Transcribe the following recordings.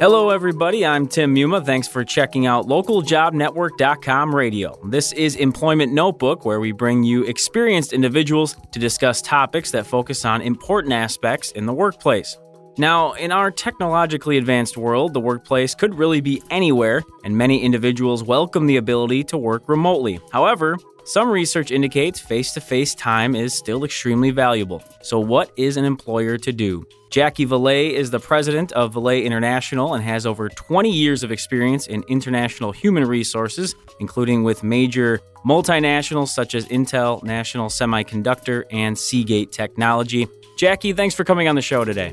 Hello, everybody. I'm Tim Muma. Thanks for checking out localjobnetwork.com radio. This is Employment Notebook, where we bring you experienced individuals to discuss topics that focus on important aspects in the workplace. Now, in our technologically advanced world, the workplace could really be anywhere, and many individuals welcome the ability to work remotely. However, some research indicates face to face time is still extremely valuable. So, what is an employer to do? Jackie Valet is the president of Valet International and has over 20 years of experience in international human resources, including with major multinationals such as Intel, National Semiconductor, and Seagate Technology. Jackie, thanks for coming on the show today.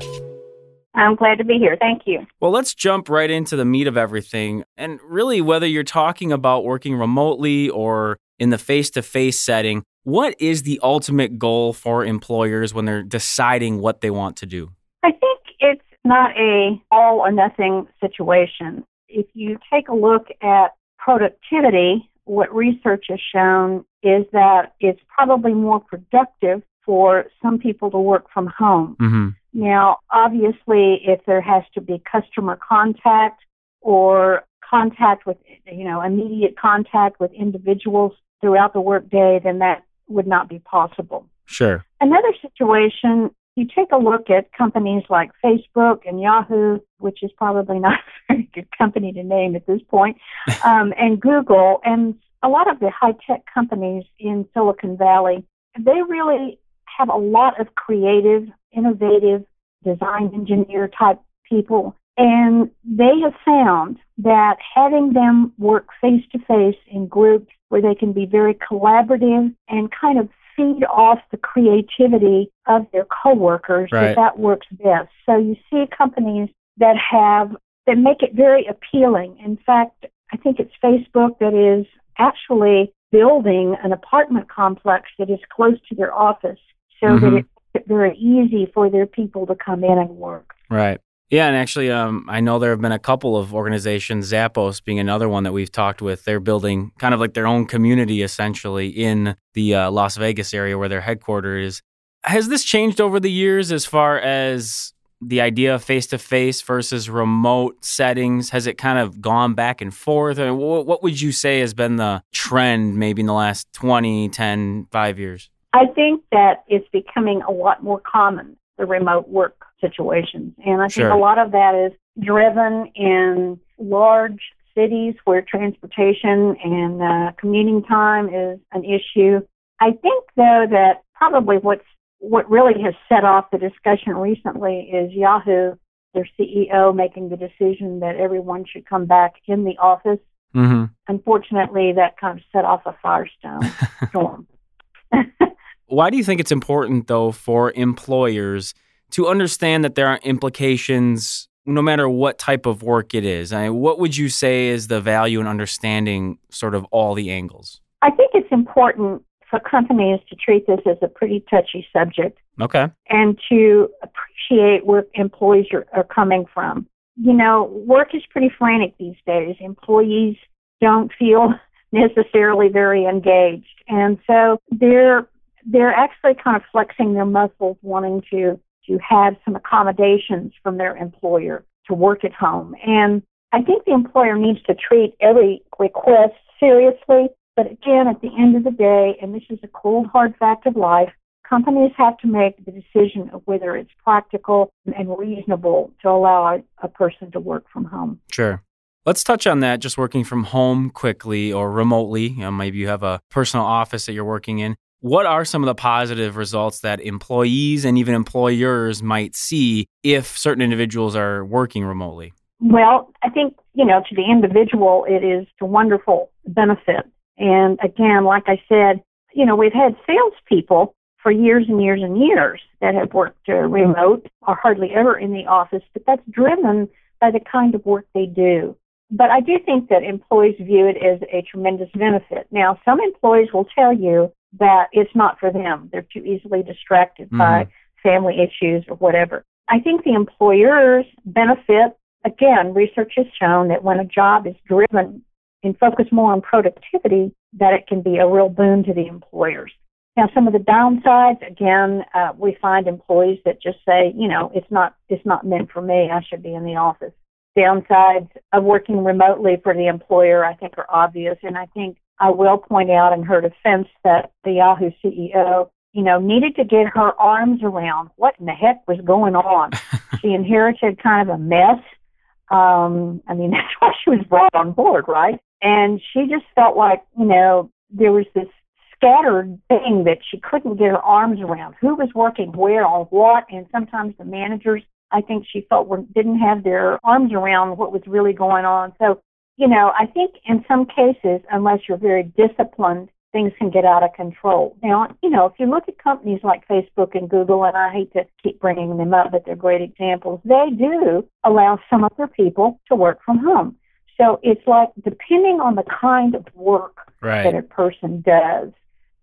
I'm glad to be here. Thank you. Well, let's jump right into the meat of everything. And really, whether you're talking about working remotely or in the face to face setting, what is the ultimate goal for employers when they're deciding what they want to do? I think it's not a all or nothing situation. If you take a look at productivity, what research has shown is that it's probably more productive for some people to work from home. Mm-hmm. Now, obviously, if there has to be customer contact or contact with, you know, immediate contact with individuals throughout the workday, then that would not be possible. Sure. Another situation, you take a look at companies like Facebook and Yahoo, which is probably not a very good company to name at this point, um, and Google, and a lot of the high tech companies in Silicon Valley, they really have a lot of creative, innovative design engineer type people. And they have found that having them work face to face in groups where they can be very collaborative and kind of feed off the creativity of their coworkers, right. that that works best. So you see companies that have, that make it very appealing. In fact, I think it's Facebook that is actually building an apartment complex that is close to their office so mm-hmm. that it's very easy for their people to come in and work. Right. Yeah, and actually, um, I know there have been a couple of organizations, Zappos being another one that we've talked with. They're building kind of like their own community essentially in the uh, Las Vegas area where their headquarters is. Has this changed over the years as far as the idea of face to face versus remote settings? Has it kind of gone back and forth? I mean, what would you say has been the trend maybe in the last 20, 10, 5 years? I think that it's becoming a lot more common, the remote work situations. And I sure. think a lot of that is driven in large cities where transportation and uh, commuting time is an issue. I think, though, that probably what's what really has set off the discussion recently is Yahoo, their CEO, making the decision that everyone should come back in the office. Mm-hmm. Unfortunately, that kind of set off a firestorm. Why do you think it's important, though, for employers to understand that there are implications no matter what type of work it is? I mean, what would you say is the value in understanding sort of all the angles? I think it's important for companies to treat this as a pretty touchy subject. Okay. And to appreciate where employees are, are coming from. You know, work is pretty frantic these days. Employees don't feel necessarily very engaged. And so they're they're actually kind of flexing their muscles, wanting to to have some accommodations from their employer to work at home. And I think the employer needs to treat every request seriously. But again, at the end of the day, and this is a cold, hard fact of life, companies have to make the decision of whether it's practical and reasonable to allow a, a person to work from home. Sure. Let's touch on that, just working from home quickly or remotely. You know, maybe you have a personal office that you're working in. What are some of the positive results that employees and even employers might see if certain individuals are working remotely? Well, I think, you know, to the individual, it is a wonderful benefit. And again, like I said, you know, we've had salespeople for years and years and years that have worked uh, remote or hardly ever in the office, but that's driven by the kind of work they do. But I do think that employees view it as a tremendous benefit. Now, some employees will tell you that it's not for them. They're too easily distracted mm-hmm. by family issues or whatever. I think the employers benefit. Again, research has shown that when a job is driven and focused more on productivity, that it can be a real boon to the employers. Now, some of the downsides, again, uh, we find employees that just say, you know, it's not it's not meant for me. I should be in the office. Downsides of working remotely for the employer, I think, are obvious, and I think I will point out in her defense that the Yahoo CEO, you know, needed to get her arms around what in the heck was going on. she inherited kind of a mess. Um, I mean, that's why she was brought on board, right? And she just felt like, you know, there was this scattered thing that she couldn't get her arms around. Who was working where on what? And sometimes the managers, I think she felt were, didn't have their arms around what was really going on. So, you know, I think in some cases, unless you're very disciplined, things can get out of control. Now, you know, if you look at companies like Facebook and Google, and I hate to keep bringing them up, but they're great examples, they do allow some of their people to work from home. So it's like depending on the kind of work right. that a person does,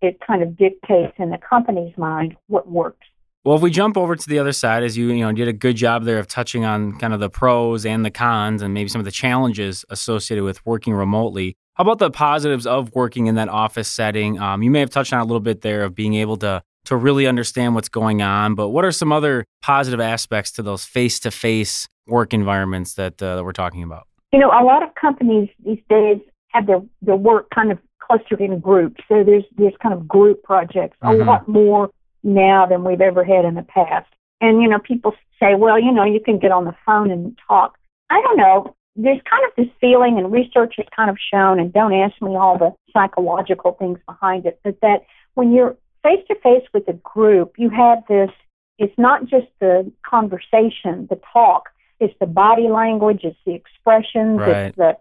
it kind of dictates in the company's mind what works. Well, if we jump over to the other side, as you you know did a good job there of touching on kind of the pros and the cons, and maybe some of the challenges associated with working remotely. How about the positives of working in that office setting? Um, you may have touched on a little bit there of being able to to really understand what's going on, but what are some other positive aspects to those face to face work environments that, uh, that we're talking about? You know, a lot of companies these days have their their work kind of clustered in groups. So there's there's kind of group projects mm-hmm. a lot more now than we've ever had in the past. And you know, people say, well, you know, you can get on the phone and talk. I don't know. There's kind of this feeling, and research has kind of shown, and don't ask me all the psychological things behind it, but that when you're face to face with a group, you have this. It's not just the conversation, the talk. It's the body language. It's the expressions. Right. It's the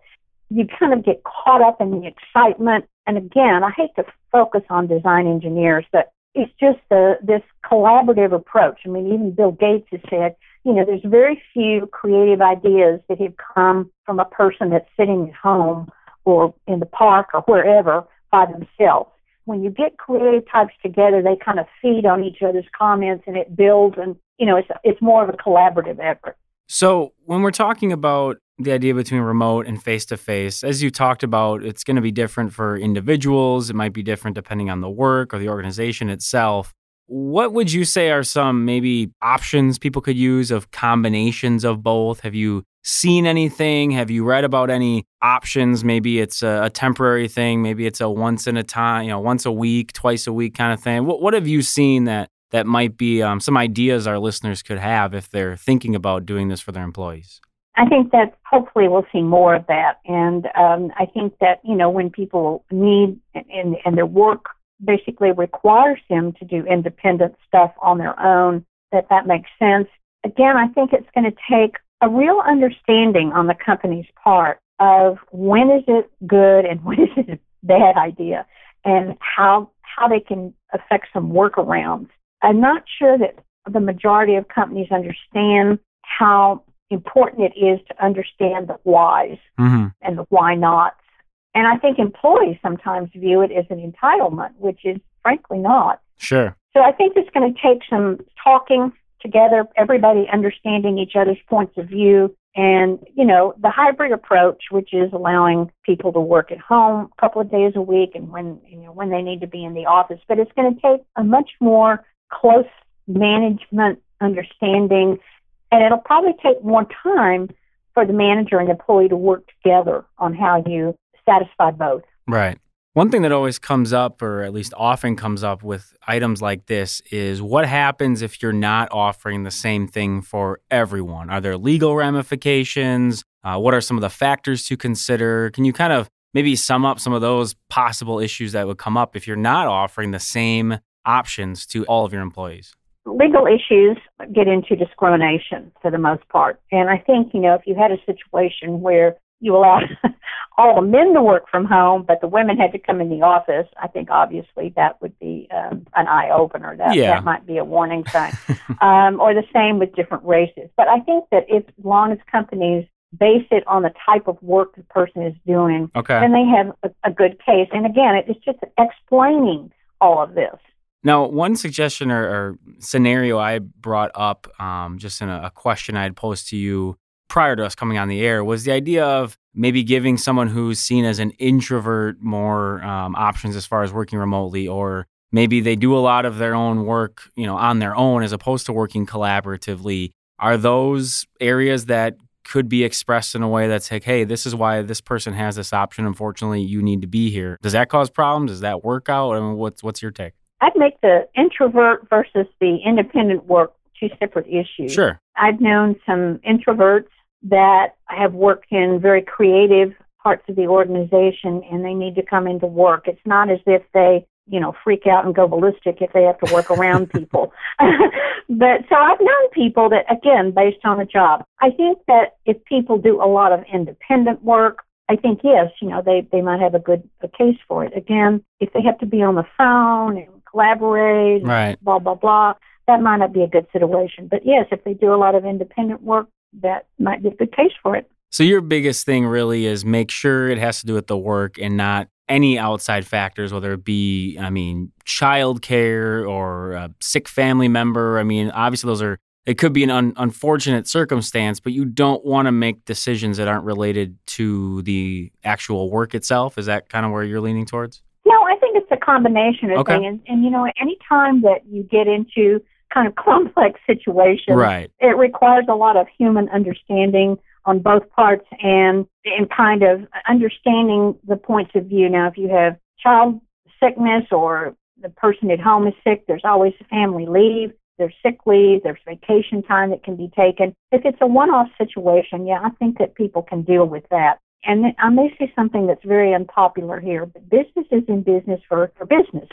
you kind of get caught up in the excitement. And again, I hate to focus on design engineers, but it's just the, this collaborative approach. I mean, even Bill Gates has said, you know, there's very few creative ideas that have come from a person that's sitting at home or in the park or wherever by themselves. When you get creative types together, they kind of feed on each other's comments and it builds and, you know, it's, it's more of a collaborative effort. So when we're talking about the idea between remote and face to face, as you talked about, it's going to be different for individuals. It might be different depending on the work or the organization itself. What would you say are some maybe options people could use of combinations of both? Have you seen anything? Have you read about any options? Maybe it's a, a temporary thing. Maybe it's a once in a time, you know, once a week, twice a week kind of thing. What, what have you seen that that might be um, some ideas our listeners could have if they're thinking about doing this for their employees? I think that hopefully we'll see more of that. And um, I think that, you know, when people need and, and their work basically requires them to do independent stuff on their own, that that makes sense. Again, I think it's going to take a real understanding on the company's part of when is it good and when is it a bad idea and how how they can affect some workarounds. I'm not sure that the majority of companies understand how important it is to understand the whys mm-hmm. and the why nots. And I think employees sometimes view it as an entitlement, which is frankly not. Sure. So I think it's going to take some talking together, everybody understanding each other's points of view, and you know the hybrid approach, which is allowing people to work at home a couple of days a week, and when you know when they need to be in the office. But it's going to take a much more close management understanding and it'll probably take more time for the manager and employee to work together on how you satisfy both. Right. One thing that always comes up, or at least often comes up with items like this, is what happens if you're not offering the same thing for everyone? Are there legal ramifications? Uh, what are some of the factors to consider? Can you kind of maybe sum up some of those possible issues that would come up if you're not offering the same options to all of your employees? Legal issues get into discrimination for the most part. And I think, you know, if you had a situation where you allowed all the men to work from home, but the women had to come in the office, I think obviously that would be um, an eye opener. That, yeah. that might be a warning sign. um, or the same with different races. But I think that if, as long as companies base it on the type of work the person is doing, okay. then they have a, a good case. And again, it's just explaining all of this. Now, one suggestion or, or scenario I brought up um, just in a, a question I had posed to you prior to us coming on the air was the idea of maybe giving someone who's seen as an introvert more um, options as far as working remotely or maybe they do a lot of their own work, you know, on their own as opposed to working collaboratively. Are those areas that could be expressed in a way that's like, hey, this is why this person has this option. Unfortunately, you need to be here. Does that cause problems? Does that work out? I mean, what's what's your take? I'd make the introvert versus the independent work two separate issues. Sure. I've known some introverts that have worked in very creative parts of the organization and they need to come into work. It's not as if they, you know, freak out and go ballistic if they have to work around people. but so I've known people that, again, based on the job. I think that if people do a lot of independent work, I think yes, you know, they they might have a good a case for it. Again, if they have to be on the phone and collaborate, right. blah blah blah, that might not be a good situation. But yes, if they do a lot of independent work, that might be a good case for it. So your biggest thing really is make sure it has to do with the work and not any outside factors, whether it be, I mean, childcare or a sick family member. I mean, obviously those are it could be an un- unfortunate circumstance, but you don't want to make decisions that aren't related to the actual work itself. Is that kind of where you're leaning towards? No, think it's a combination of Okay. things. And, and you know, any time that you get into kind of complex situations, Right. it requires a lot of human understanding on both parts and and kind of understanding the points of view. Now, if you have child sickness or the person at home is sick, there's always family leave. There's sick leave. There's vacation time that can be taken. If it's a one-off situation, yeah, I think that people can deal with that. And I may say something that's very unpopular here, but business is in business for, for business.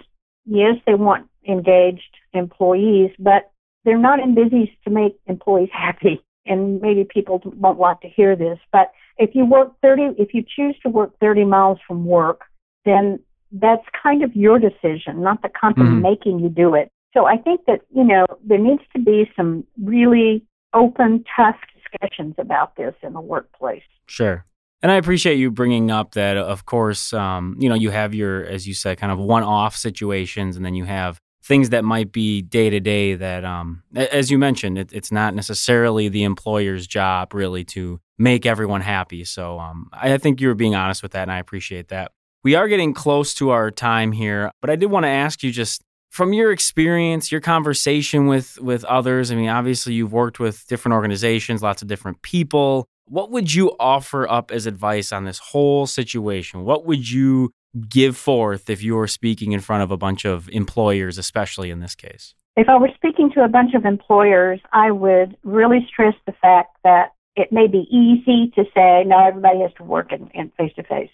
Yes, they want engaged employees, but they're not in business to make employees happy. And maybe people won't like to hear this, but if you work 30, if you choose to work 30 miles from work, then that's kind of your decision, not the company Mhm. making you do it. So I think that, you know, there needs to be some really open, tough discussions about this in the workplace. Sure. And I appreciate you bringing up that, of course, um, you know, you have your, as you said, kind of one off situations, and then you have things that might be day to day that, um, as you mentioned, it, it's not necessarily the employer's job really to make everyone happy. So um, I I think you were being honest with that, and I appreciate that. We are getting close to our time here, but I did want to ask you just from your experience, your conversation with with others. I mean, obviously you've worked with different organizations, lots of different people. What would you offer up as advice on this whole situation? What would you give forth if you were speaking in front of a bunch of employers, especially in this case? If I were speaking to a bunch of employers, I would really stress the fact that it may be easy to say, no, everybody has to work in, in face-to-face.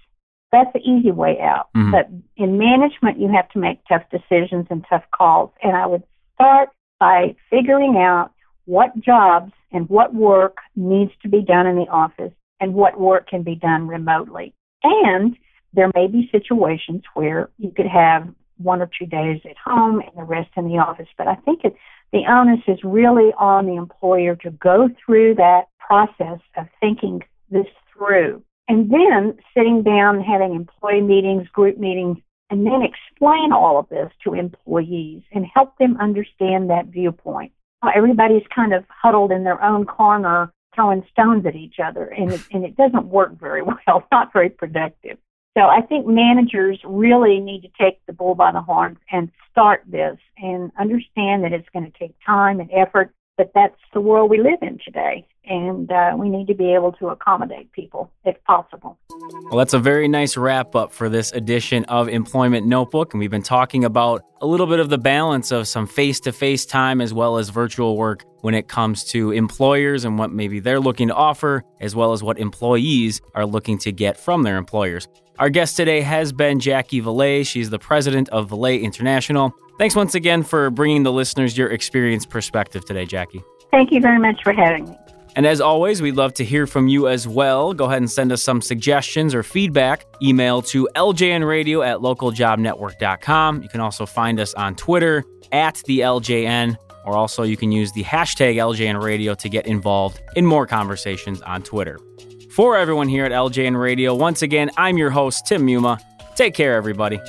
That's the easy way out. Mhm. But in management, you have to make tough decisions and tough calls. And I would start by figuring out what jobs and what work needs to be done in the office and what work can be done remotely. And there may be situations where you could have one or two days at home and the rest in the office. But I think it, the onus is really on the employer to go through that process of thinking this through and then sitting down having employee meetings, group meetings, and then explain all of this to employees and help them understand that viewpoint. Everybody's kind of huddled in their own corner throwing stones at each other and it, and it doesn't work very well, not very productive. So I think managers really need to take the bull by the horns and start this and understand that it's going to take time and effort, but that's the world we live in today. And uh, we need to be able to accommodate people if possible. Well, that's a very nice wrap up for this edition of Employment Notebook. And we've been talking about a little bit of the balance of some face to face time as well as virtual work when it comes to employers and what maybe they're looking to offer, as well as what employees are looking to get from their employers. Our guest today has been Jackie Valet. She's the president of Valet International. Thanks once again for bringing the listeners your experience perspective today, Jackie. Thank you very much for having me. And as always, we'd love to hear from you as well. Go ahead and send us some suggestions or feedback. Email to ljnradio at localjobnetwork.com. You can also find us on Twitter at the LJN, or also you can use the hashtag LJNradio to get involved in more conversations on Twitter. For everyone here at LJN Radio, once again, I'm your host, Tim Muma. Take care, everybody.